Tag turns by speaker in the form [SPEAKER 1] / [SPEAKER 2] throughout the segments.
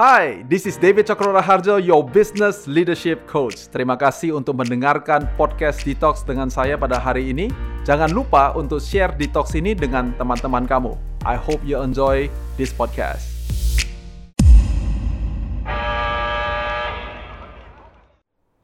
[SPEAKER 1] Hai, this is David Cokro Harjo, your business leadership coach. Terima kasih untuk mendengarkan podcast Detox dengan saya pada hari ini. Jangan lupa untuk share Detox ini dengan teman-teman kamu. I hope you enjoy this podcast.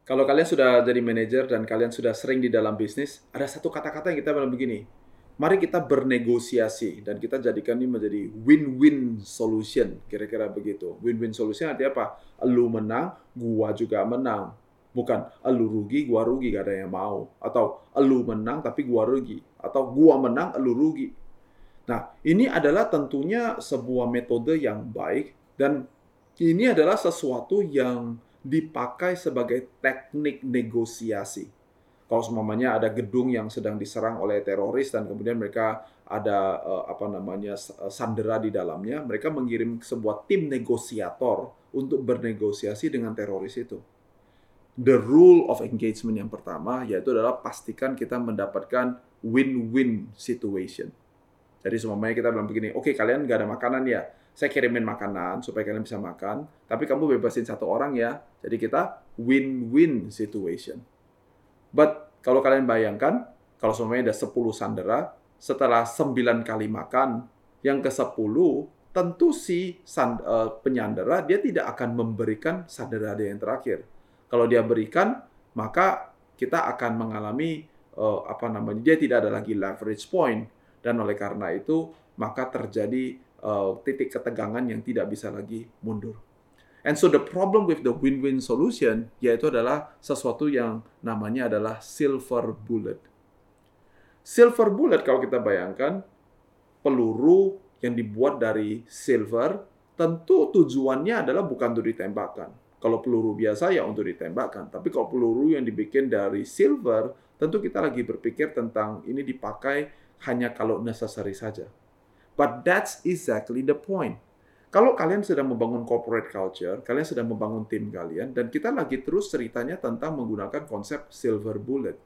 [SPEAKER 1] Kalau kalian sudah jadi manajer dan kalian sudah sering di dalam bisnis, ada satu kata-kata yang kita bilang begini. Mari kita bernegosiasi dan kita jadikan ini menjadi win-win solution, kira-kira begitu. Win-win solution artinya apa? Lu menang, gua juga menang. Bukan lu rugi, gua rugi, gak ada yang mau. Atau lu menang tapi gua rugi. Atau gua menang, lu rugi. Nah, ini adalah tentunya sebuah metode yang baik dan ini adalah sesuatu yang dipakai sebagai teknik negosiasi. Kalau semuanya ada gedung yang sedang diserang oleh teroris dan kemudian mereka ada uh, apa namanya sandera di dalamnya, mereka mengirim sebuah tim negosiator untuk bernegosiasi dengan teroris itu. The rule of engagement yang pertama yaitu adalah pastikan kita mendapatkan win-win situation. Jadi semuanya kita bilang begini, oke okay, kalian nggak ada makanan ya, saya kirimin makanan supaya kalian bisa makan, tapi kamu bebasin satu orang ya. Jadi kita win-win situation. But kalau kalian bayangkan, kalau semuanya ada 10 sandera, setelah 9 kali makan, yang ke-10 tentu si sand, uh, penyandera dia tidak akan memberikan sandera dia yang terakhir. Kalau dia berikan, maka kita akan mengalami uh, apa namanya? Dia tidak ada lagi leverage point dan oleh karena itu maka terjadi uh, titik ketegangan yang tidak bisa lagi mundur. And so the problem with the win-win solution yaitu adalah sesuatu yang namanya adalah silver bullet. Silver bullet kalau kita bayangkan peluru yang dibuat dari silver tentu tujuannya adalah bukan untuk ditembakkan. Kalau peluru biasa ya untuk ditembakkan, tapi kalau peluru yang dibikin dari silver tentu kita lagi berpikir tentang ini dipakai hanya kalau necessary saja. But that's exactly the point. Kalau kalian sedang membangun corporate culture, kalian sedang membangun tim kalian, dan kita lagi terus ceritanya tentang menggunakan konsep silver bullet.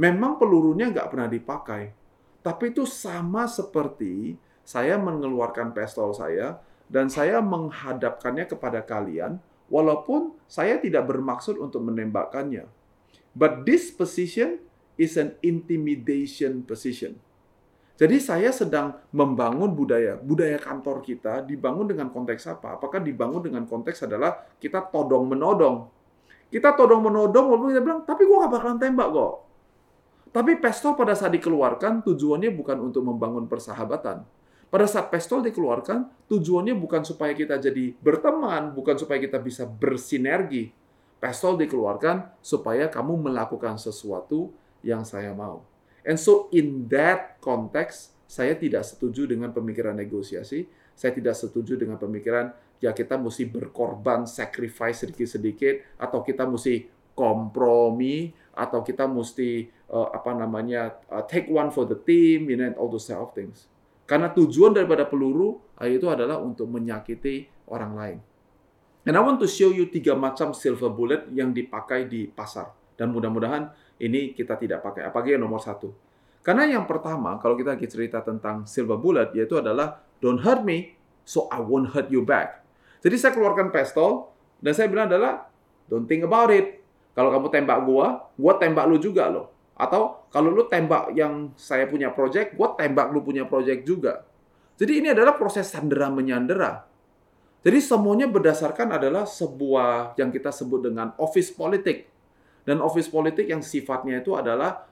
[SPEAKER 1] Memang pelurunya nggak pernah dipakai, tapi itu sama seperti saya mengeluarkan pistol saya dan saya menghadapkannya kepada kalian, walaupun saya tidak bermaksud untuk menembakkannya. But this position is an intimidation position. Jadi saya sedang membangun budaya. Budaya kantor kita dibangun dengan konteks apa? Apakah dibangun dengan konteks adalah kita todong menodong? Kita todong menodong walaupun kita bilang, tapi gue gak bakalan tembak kok. Tapi pistol pada saat dikeluarkan tujuannya bukan untuk membangun persahabatan. Pada saat pistol dikeluarkan, tujuannya bukan supaya kita jadi berteman, bukan supaya kita bisa bersinergi. Pistol dikeluarkan supaya kamu melakukan sesuatu yang saya mau. And so in that context, saya tidak setuju dengan pemikiran negosiasi. Saya tidak setuju dengan pemikiran ya kita mesti berkorban, sacrifice sedikit-sedikit, atau kita mesti kompromi, atau kita mesti uh, apa namanya uh, take one for the team, you know, and all those type of things. Karena tujuan daripada peluru uh, itu adalah untuk menyakiti orang lain. And I want to show you tiga macam silver bullet yang dipakai di pasar. Dan mudah-mudahan ini kita tidak pakai. Apalagi yang nomor satu. Karena yang pertama, kalau kita cerita tentang silver bullet, yaitu adalah don't hurt me, so I won't hurt you back. Jadi saya keluarkan pistol, dan saya bilang adalah don't think about it. Kalau kamu tembak gua, gua tembak lu juga loh. Atau kalau lu tembak yang saya punya project, gua tembak lu punya project juga. Jadi ini adalah proses sandera menyandera. Jadi semuanya berdasarkan adalah sebuah yang kita sebut dengan office politik dan office politik yang sifatnya itu adalah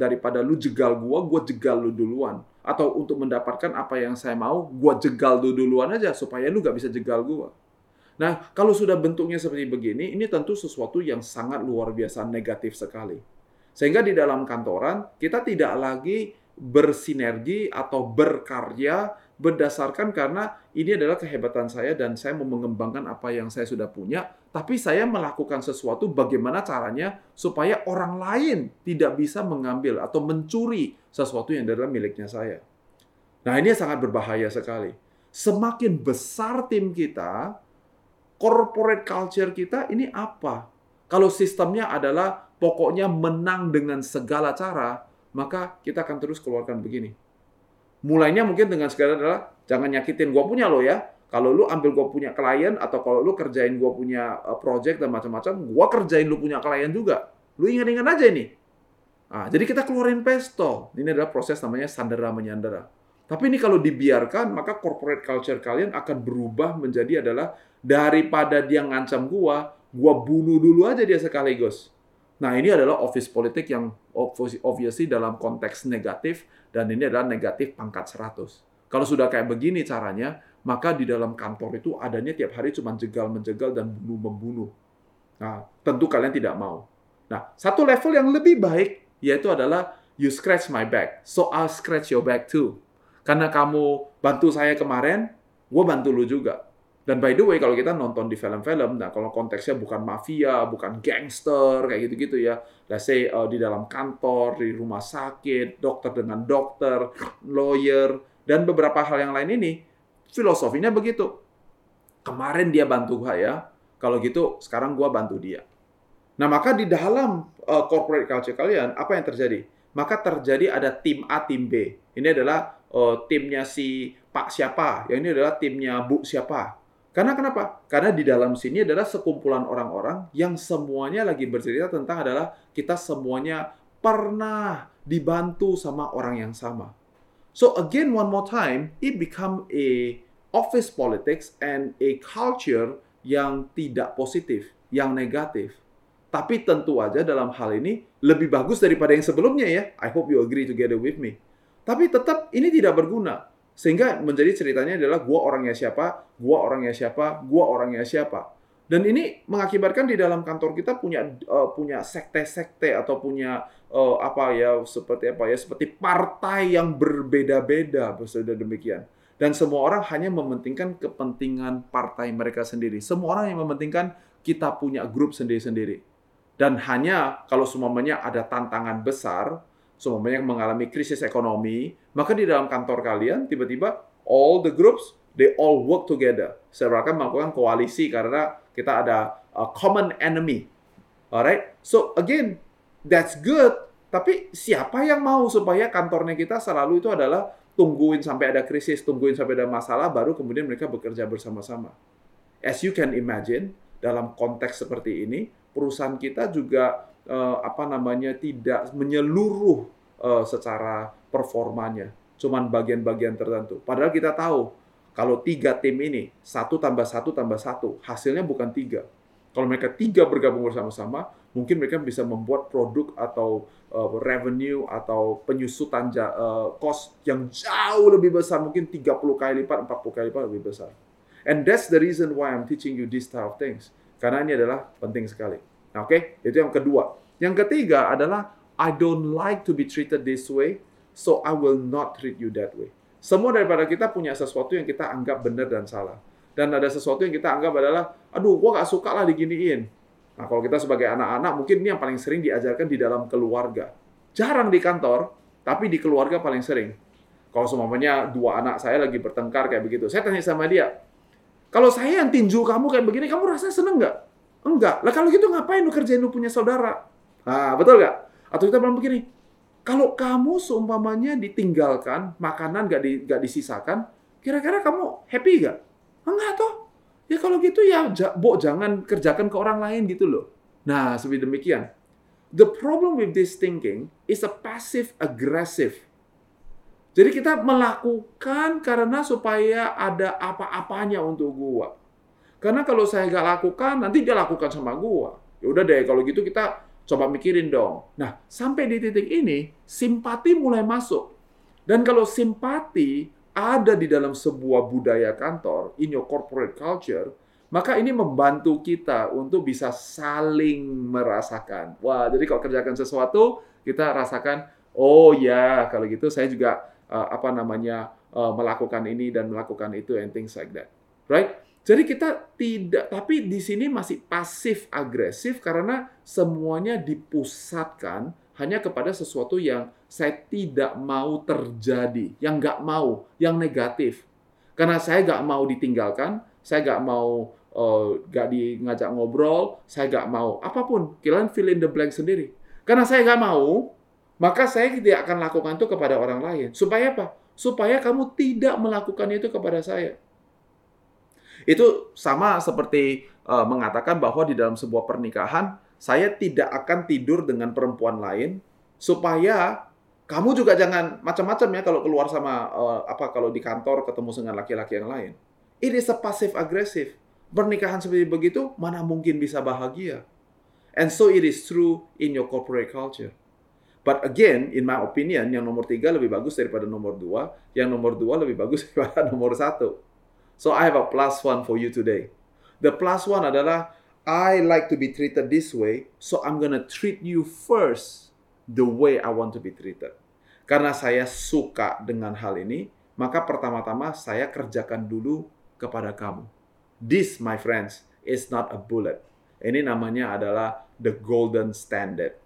[SPEAKER 1] daripada lu jegal gua, gua jegal lu duluan. Atau untuk mendapatkan apa yang saya mau, gua jegal lu duluan aja supaya lu gak bisa jegal gua. Nah, kalau sudah bentuknya seperti begini, ini tentu sesuatu yang sangat luar biasa negatif sekali. Sehingga di dalam kantoran, kita tidak lagi bersinergi atau berkarya berdasarkan karena ini adalah kehebatan saya dan saya mau mengembangkan apa yang saya sudah punya, tapi saya melakukan sesuatu bagaimana caranya supaya orang lain tidak bisa mengambil atau mencuri sesuatu yang adalah miliknya saya. Nah, ini sangat berbahaya sekali. Semakin besar tim kita, corporate culture kita ini apa? Kalau sistemnya adalah pokoknya menang dengan segala cara, maka kita akan terus keluarkan begini Mulainya mungkin dengan segala adalah jangan nyakitin gua punya lo ya. Kalau lu ambil gue punya klien atau kalau lu kerjain gue punya uh, project dan macam-macam, gue kerjain lu punya klien juga. Lu ingat-ingat aja ini. Nah, jadi kita keluarin pesto. Ini adalah proses namanya sandera menyandera. Tapi ini kalau dibiarkan, maka corporate culture kalian akan berubah menjadi adalah daripada dia ngancam gua, gua bunuh dulu aja dia sekaligus. Nah, ini adalah office politik yang obviously dalam konteks negatif dan ini adalah negatif pangkat 100. Kalau sudah kayak begini caranya, maka di dalam kantor itu adanya tiap hari cuma jegal-menjegal dan bunuh-membunuh. Nah, tentu kalian tidak mau. Nah, satu level yang lebih baik yaitu adalah you scratch my back, so I'll scratch your back too. Karena kamu bantu saya kemarin, gue bantu lu juga. Dan by the way, kalau kita nonton di film-film, nah kalau konteksnya bukan mafia, bukan gangster, kayak gitu-gitu ya. Let's say uh, di dalam kantor, di rumah sakit, dokter dengan dokter, lawyer, dan beberapa hal yang lain ini, filosofinya begitu. Kemarin dia bantu saya, kalau gitu sekarang gue bantu dia. Nah, maka di dalam uh, corporate culture kalian, apa yang terjadi? Maka terjadi ada tim A, tim B. Ini adalah uh, timnya si Pak siapa, yang ini adalah timnya Bu siapa. Karena kenapa? Karena di dalam sini adalah sekumpulan orang-orang yang semuanya lagi bercerita tentang adalah kita semuanya pernah dibantu sama orang yang sama. So again one more time, it become a office politics and a culture yang tidak positif, yang negatif. Tapi tentu aja dalam hal ini lebih bagus daripada yang sebelumnya ya. I hope you agree together with me. Tapi tetap ini tidak berguna. Sehingga menjadi ceritanya adalah gua orangnya siapa, gua orangnya siapa, gua orangnya siapa. Dan ini mengakibatkan di dalam kantor kita punya uh, punya sekte-sekte atau punya uh, apa ya seperti apa ya seperti partai yang berbeda-beda sudah demikian. Dan semua orang hanya mementingkan kepentingan partai mereka sendiri. Semua orang yang mementingkan kita punya grup sendiri-sendiri. Dan hanya kalau semuanya ada tantangan besar, yang mengalami krisis ekonomi, maka di dalam kantor kalian tiba-tiba all the groups they all work together. Seakan melakukan koalisi karena kita ada a common enemy. Alright? So again, that's good. Tapi siapa yang mau supaya kantornya kita selalu itu adalah tungguin sampai ada krisis, tungguin sampai ada masalah, baru kemudian mereka bekerja bersama-sama. As you can imagine, dalam konteks seperti ini, perusahaan kita juga uh, apa namanya tidak menyeluruh uh, secara performanya, cuman bagian-bagian tertentu. Padahal kita tahu kalau tiga tim ini satu tambah satu tambah satu hasilnya bukan tiga. Kalau mereka tiga bergabung bersama-sama, mungkin mereka bisa membuat produk atau uh, revenue atau penyusutan uh, cost yang jauh lebih besar, mungkin 30 kali lipat, 40 kali lipat lebih besar. And that's the reason why I'm teaching you this type of things. Karena ini adalah penting sekali. Oke, okay? itu yang kedua. Yang ketiga adalah I don't like to be treated this way, so I will not treat you that way. Semua daripada kita punya sesuatu yang kita anggap benar dan salah. Dan ada sesuatu yang kita anggap adalah, aduh, gua gak suka lah diginiin. Nah, kalau kita sebagai anak-anak, mungkin ini yang paling sering diajarkan di dalam keluarga. Jarang di kantor, tapi di keluarga paling sering. Kalau semuanya dua anak saya lagi bertengkar kayak begitu, saya tanya sama dia, kalau saya yang tinju kamu kayak begini, kamu rasa seneng nggak? Enggak. Lah kalau gitu ngapain lu kerjain lu punya saudara? Nah, betul nggak? Atau kita bilang begini, kalau kamu seumpamanya ditinggalkan, makanan nggak di, gak disisakan, kira-kira kamu happy nggak? Enggak toh. Ya kalau gitu ya, bo jangan kerjakan ke orang lain gitu loh. Nah, seperti demikian. The problem with this thinking is a passive aggressive. Jadi kita melakukan karena supaya ada apa-apanya untuk gua. Karena kalau saya nggak lakukan, nanti dia lakukan sama gua. Ya udah deh, kalau gitu kita coba mikirin dong. Nah, sampai di titik ini, simpati mulai masuk. Dan kalau simpati ada di dalam sebuah budaya kantor, in your corporate culture, maka ini membantu kita untuk bisa saling merasakan. Wah, jadi kalau kerjakan sesuatu, kita rasakan, oh ya, kalau gitu saya juga uh, apa namanya uh, melakukan ini dan melakukan itu and things like that. Right? Jadi kita tidak, tapi di sini masih pasif agresif karena semuanya dipusatkan hanya kepada sesuatu yang saya tidak mau terjadi, yang nggak mau, yang negatif. Karena saya nggak mau ditinggalkan, saya nggak mau uh, nggak di ngajak ngobrol, saya nggak mau apa pun. Kalian fill in the blank sendiri. Karena saya nggak mau, maka saya tidak akan lakukan itu kepada orang lain. Supaya apa? Supaya kamu tidak melakukan itu kepada saya. Itu sama seperti uh, mengatakan bahwa di dalam sebuah pernikahan saya tidak akan tidur dengan perempuan lain supaya kamu juga jangan macam-macam ya kalau keluar sama uh, apa kalau di kantor ketemu dengan laki-laki yang lain. Passive aggressive. Pernikahan seperti begitu mana mungkin bisa bahagia. And so it is true in your corporate culture. But again, in my opinion, yang nomor tiga lebih bagus daripada nomor dua, yang nomor dua lebih bagus daripada nomor satu. So I have a plus one for you today. The plus one adalah I like to be treated this way, so I'm gonna treat you first the way I want to be treated. Karena saya suka dengan hal ini, maka pertama-tama saya kerjakan dulu kepada kamu. This, my friends, is not a bullet. Ini namanya adalah the golden standard.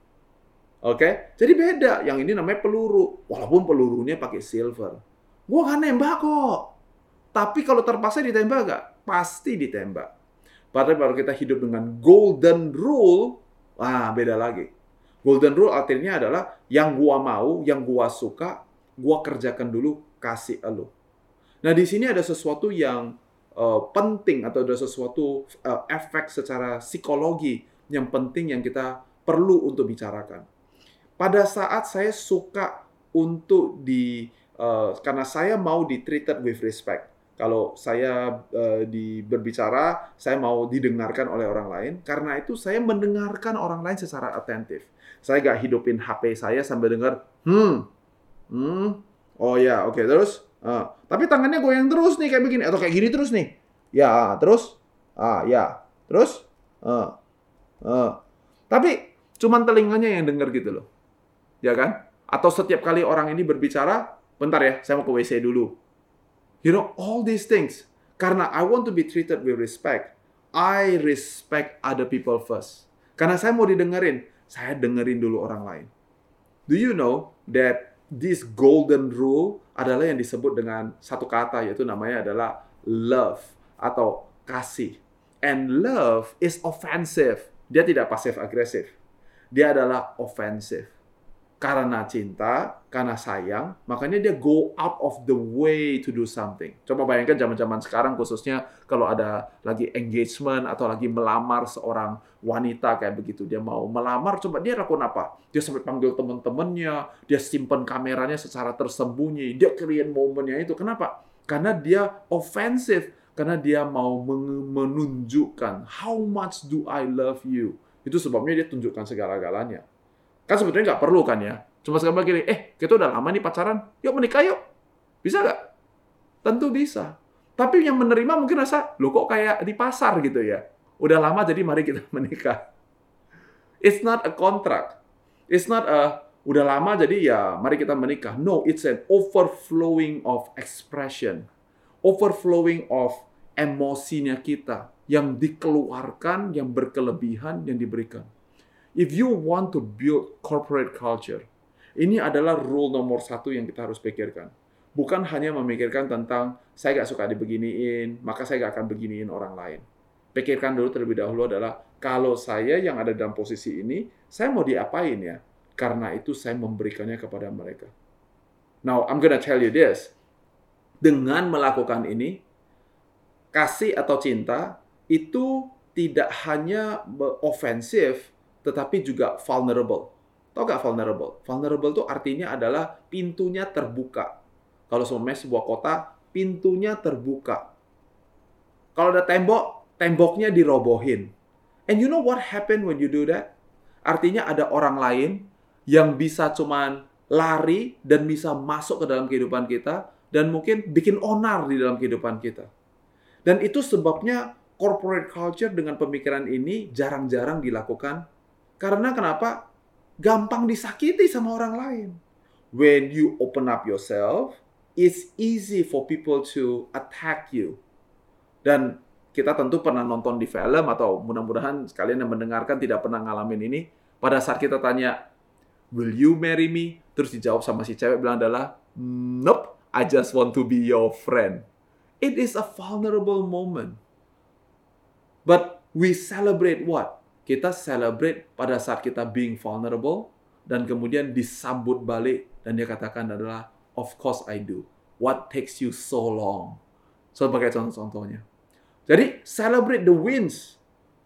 [SPEAKER 1] Oke, okay? jadi beda. Yang ini namanya peluru. Walaupun pelurunya pakai silver. Gua nggak nembak kok. Tapi kalau terpaksa ditembak gak? Pasti ditembak. Padahal baru kita hidup dengan golden rule, wah beda lagi. Golden rule artinya adalah yang gua mau, yang gua suka, gua kerjakan dulu, kasih elu. Nah di sini ada sesuatu yang uh, penting atau ada sesuatu uh, efek secara psikologi yang penting yang kita perlu untuk bicarakan pada saat saya suka untuk di uh, karena saya mau di treated with respect. Kalau saya uh, di berbicara, saya mau didengarkan oleh orang lain. Karena itu saya mendengarkan orang lain secara atentif. Saya gak hidupin HP saya sambil dengar, hmm, hmm, oh ya, oke okay, terus. Uh, tapi tangannya goyang terus nih kayak begini atau kayak gini terus nih. Ya, terus, ah ya, terus, uh, uh. Tapi cuman telinganya yang dengar gitu loh ya kan? Atau setiap kali orang ini berbicara, bentar ya, saya mau ke WC dulu. You know, all these things. Karena I want to be treated with respect. I respect other people first. Karena saya mau didengerin, saya dengerin dulu orang lain. Do you know that this golden rule adalah yang disebut dengan satu kata, yaitu namanya adalah love atau kasih. And love is offensive. Dia tidak pasif agresif. Dia adalah offensive karena cinta, karena sayang, makanya dia go out of the way to do something. Coba bayangkan zaman-zaman sekarang khususnya kalau ada lagi engagement atau lagi melamar seorang wanita kayak begitu, dia mau melamar, coba dia lakukan apa? Dia sampai panggil teman-temannya, dia simpan kameranya secara tersembunyi, dia create momennya itu. Kenapa? Karena dia offensive, karena dia mau menunjukkan how much do I love you. Itu sebabnya dia tunjukkan segala-galanya. Kan sebetulnya nggak perlu kan ya. Cuma sekarang gini, eh kita udah lama nih pacaran, yuk menikah yuk. Bisa nggak? Tentu bisa. Tapi yang menerima mungkin rasa, lo kok kayak di pasar gitu ya. Udah lama jadi mari kita menikah. It's not a contract. It's not a udah lama jadi ya mari kita menikah. No, it's an overflowing of expression. Overflowing of emosinya kita yang dikeluarkan, yang berkelebihan, yang diberikan. If you want to build corporate culture, ini adalah rule nomor satu yang kita harus pikirkan. Bukan hanya memikirkan tentang saya gak suka dibeginiin, maka saya gak akan beginiin orang lain. Pikirkan dulu terlebih dahulu adalah kalau saya yang ada dalam posisi ini, saya mau diapain ya? Karena itu saya memberikannya kepada mereka. Now, I'm gonna tell you this. Dengan melakukan ini, kasih atau cinta itu tidak hanya ofensif, tetapi juga vulnerable. Tahu gak vulnerable? Vulnerable itu artinya adalah pintunya terbuka. Kalau semuanya sebuah kota, pintunya terbuka. Kalau ada tembok, temboknya dirobohin. And you know what happen when you do that? Artinya ada orang lain yang bisa cuman lari dan bisa masuk ke dalam kehidupan kita dan mungkin bikin onar di dalam kehidupan kita. Dan itu sebabnya corporate culture dengan pemikiran ini jarang-jarang dilakukan karena kenapa? Gampang disakiti sama orang lain. When you open up yourself, it's easy for people to attack you. Dan kita tentu pernah nonton di film atau mudah-mudahan sekalian yang mendengarkan tidak pernah ngalamin ini. Pada saat kita tanya, will you marry me? Terus dijawab sama si cewek bilang adalah, nope, I just want to be your friend. It is a vulnerable moment. But we celebrate what? Kita celebrate pada saat kita being vulnerable dan kemudian disambut balik dan dia katakan adalah of course I do. What takes you so long? So, sebagai contoh-contohnya. Jadi celebrate the wins.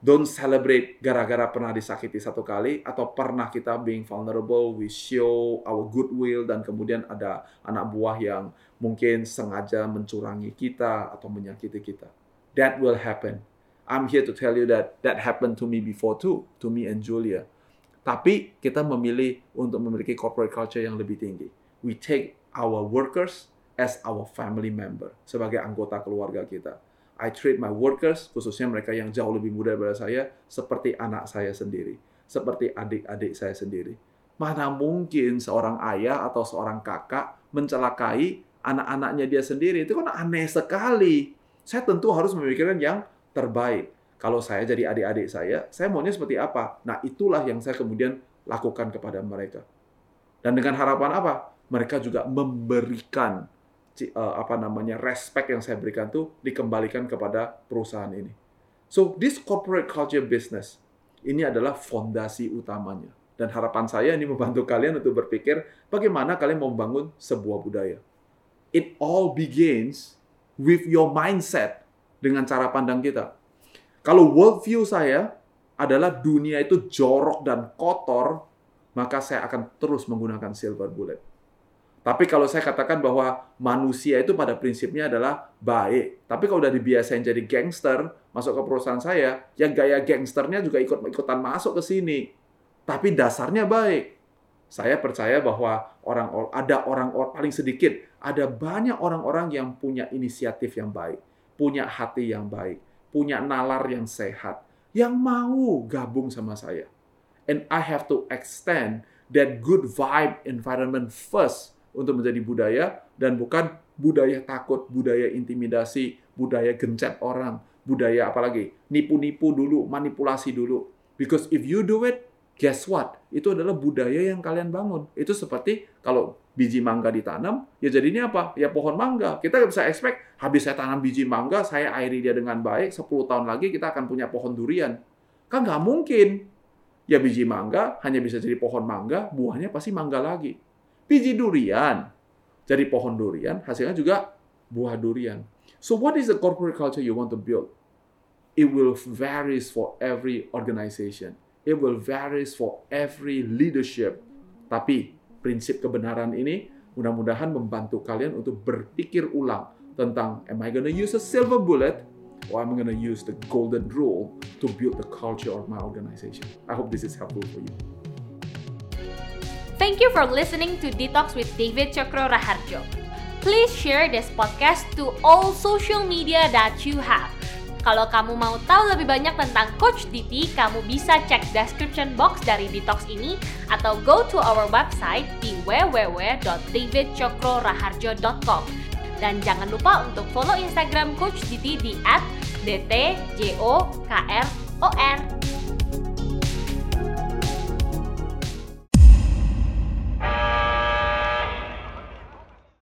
[SPEAKER 1] Don't celebrate gara-gara pernah disakiti satu kali atau pernah kita being vulnerable, we show our goodwill dan kemudian ada anak buah yang mungkin sengaja mencurangi kita atau menyakiti kita. That will happen. I'm here to tell you that that happened to me before too, to me and Julia. Tapi kita memilih untuk memiliki corporate culture yang lebih tinggi. We take our workers as our family member, sebagai anggota keluarga kita I treat my workers, khususnya mereka yang jauh lebih muda daripada saya, seperti anak saya sendiri, seperti adik-adik saya sendiri. Mana mungkin seorang ayah atau seorang kakak mencelakai anak-anaknya dia sendiri? Itu kan aneh sekali. Saya tentu harus memikirkan yang terbaik. Kalau saya jadi adik-adik saya, saya maunya seperti apa? Nah, itulah yang saya kemudian lakukan kepada mereka. Dan dengan harapan apa? Mereka juga memberikan uh, apa namanya respect yang saya berikan tuh dikembalikan kepada perusahaan ini. So this corporate culture business ini adalah fondasi utamanya. Dan harapan saya ini membantu kalian untuk berpikir bagaimana kalian membangun sebuah budaya. It all begins with your mindset dengan cara pandang kita. Kalau worldview saya adalah dunia itu jorok dan kotor, maka saya akan terus menggunakan silver bullet tapi kalau saya katakan bahwa manusia itu pada prinsipnya adalah baik. Tapi kalau udah dibiasain jadi gangster, masuk ke perusahaan saya, yang gaya gangsternya juga ikut-ikutan masuk ke sini. Tapi dasarnya baik. Saya percaya bahwa orang ada orang, orang paling sedikit, ada banyak orang-orang yang punya inisiatif yang baik, punya hati yang baik, punya nalar yang sehat, yang mau gabung sama saya. And I have to extend that good vibe environment first untuk menjadi budaya dan bukan budaya takut, budaya intimidasi, budaya gencet orang, budaya apalagi nipu-nipu dulu, manipulasi dulu. Because if you do it, guess what? Itu adalah budaya yang kalian bangun. Itu seperti kalau biji mangga ditanam, ya jadinya apa? Ya pohon mangga. Kita nggak bisa expect, habis saya tanam biji mangga, saya airi dia dengan baik, 10 tahun lagi kita akan punya pohon durian. Kan nggak mungkin. Ya biji mangga hanya bisa jadi pohon mangga, buahnya pasti mangga lagi biji durian. Jadi pohon durian, hasilnya juga buah durian. So what is the corporate culture you want to build? It will varies for every organization. It will varies for every leadership. Tapi prinsip kebenaran ini mudah-mudahan membantu kalian untuk berpikir ulang tentang am I gonna use a silver bullet or am I gonna use the golden rule to build the culture of my organization. I hope this is helpful for you.
[SPEAKER 2] Thank you for listening to Detox with David Chokro Raharjo. Please share this podcast to all social media that you have. Kalau kamu mau tahu lebih banyak tentang Coach DT, kamu bisa cek description box dari Detox ini atau go to our website di www.davidcokroraharjo.com. Dan jangan lupa untuk follow Instagram Coach DT di @dtjokr.or.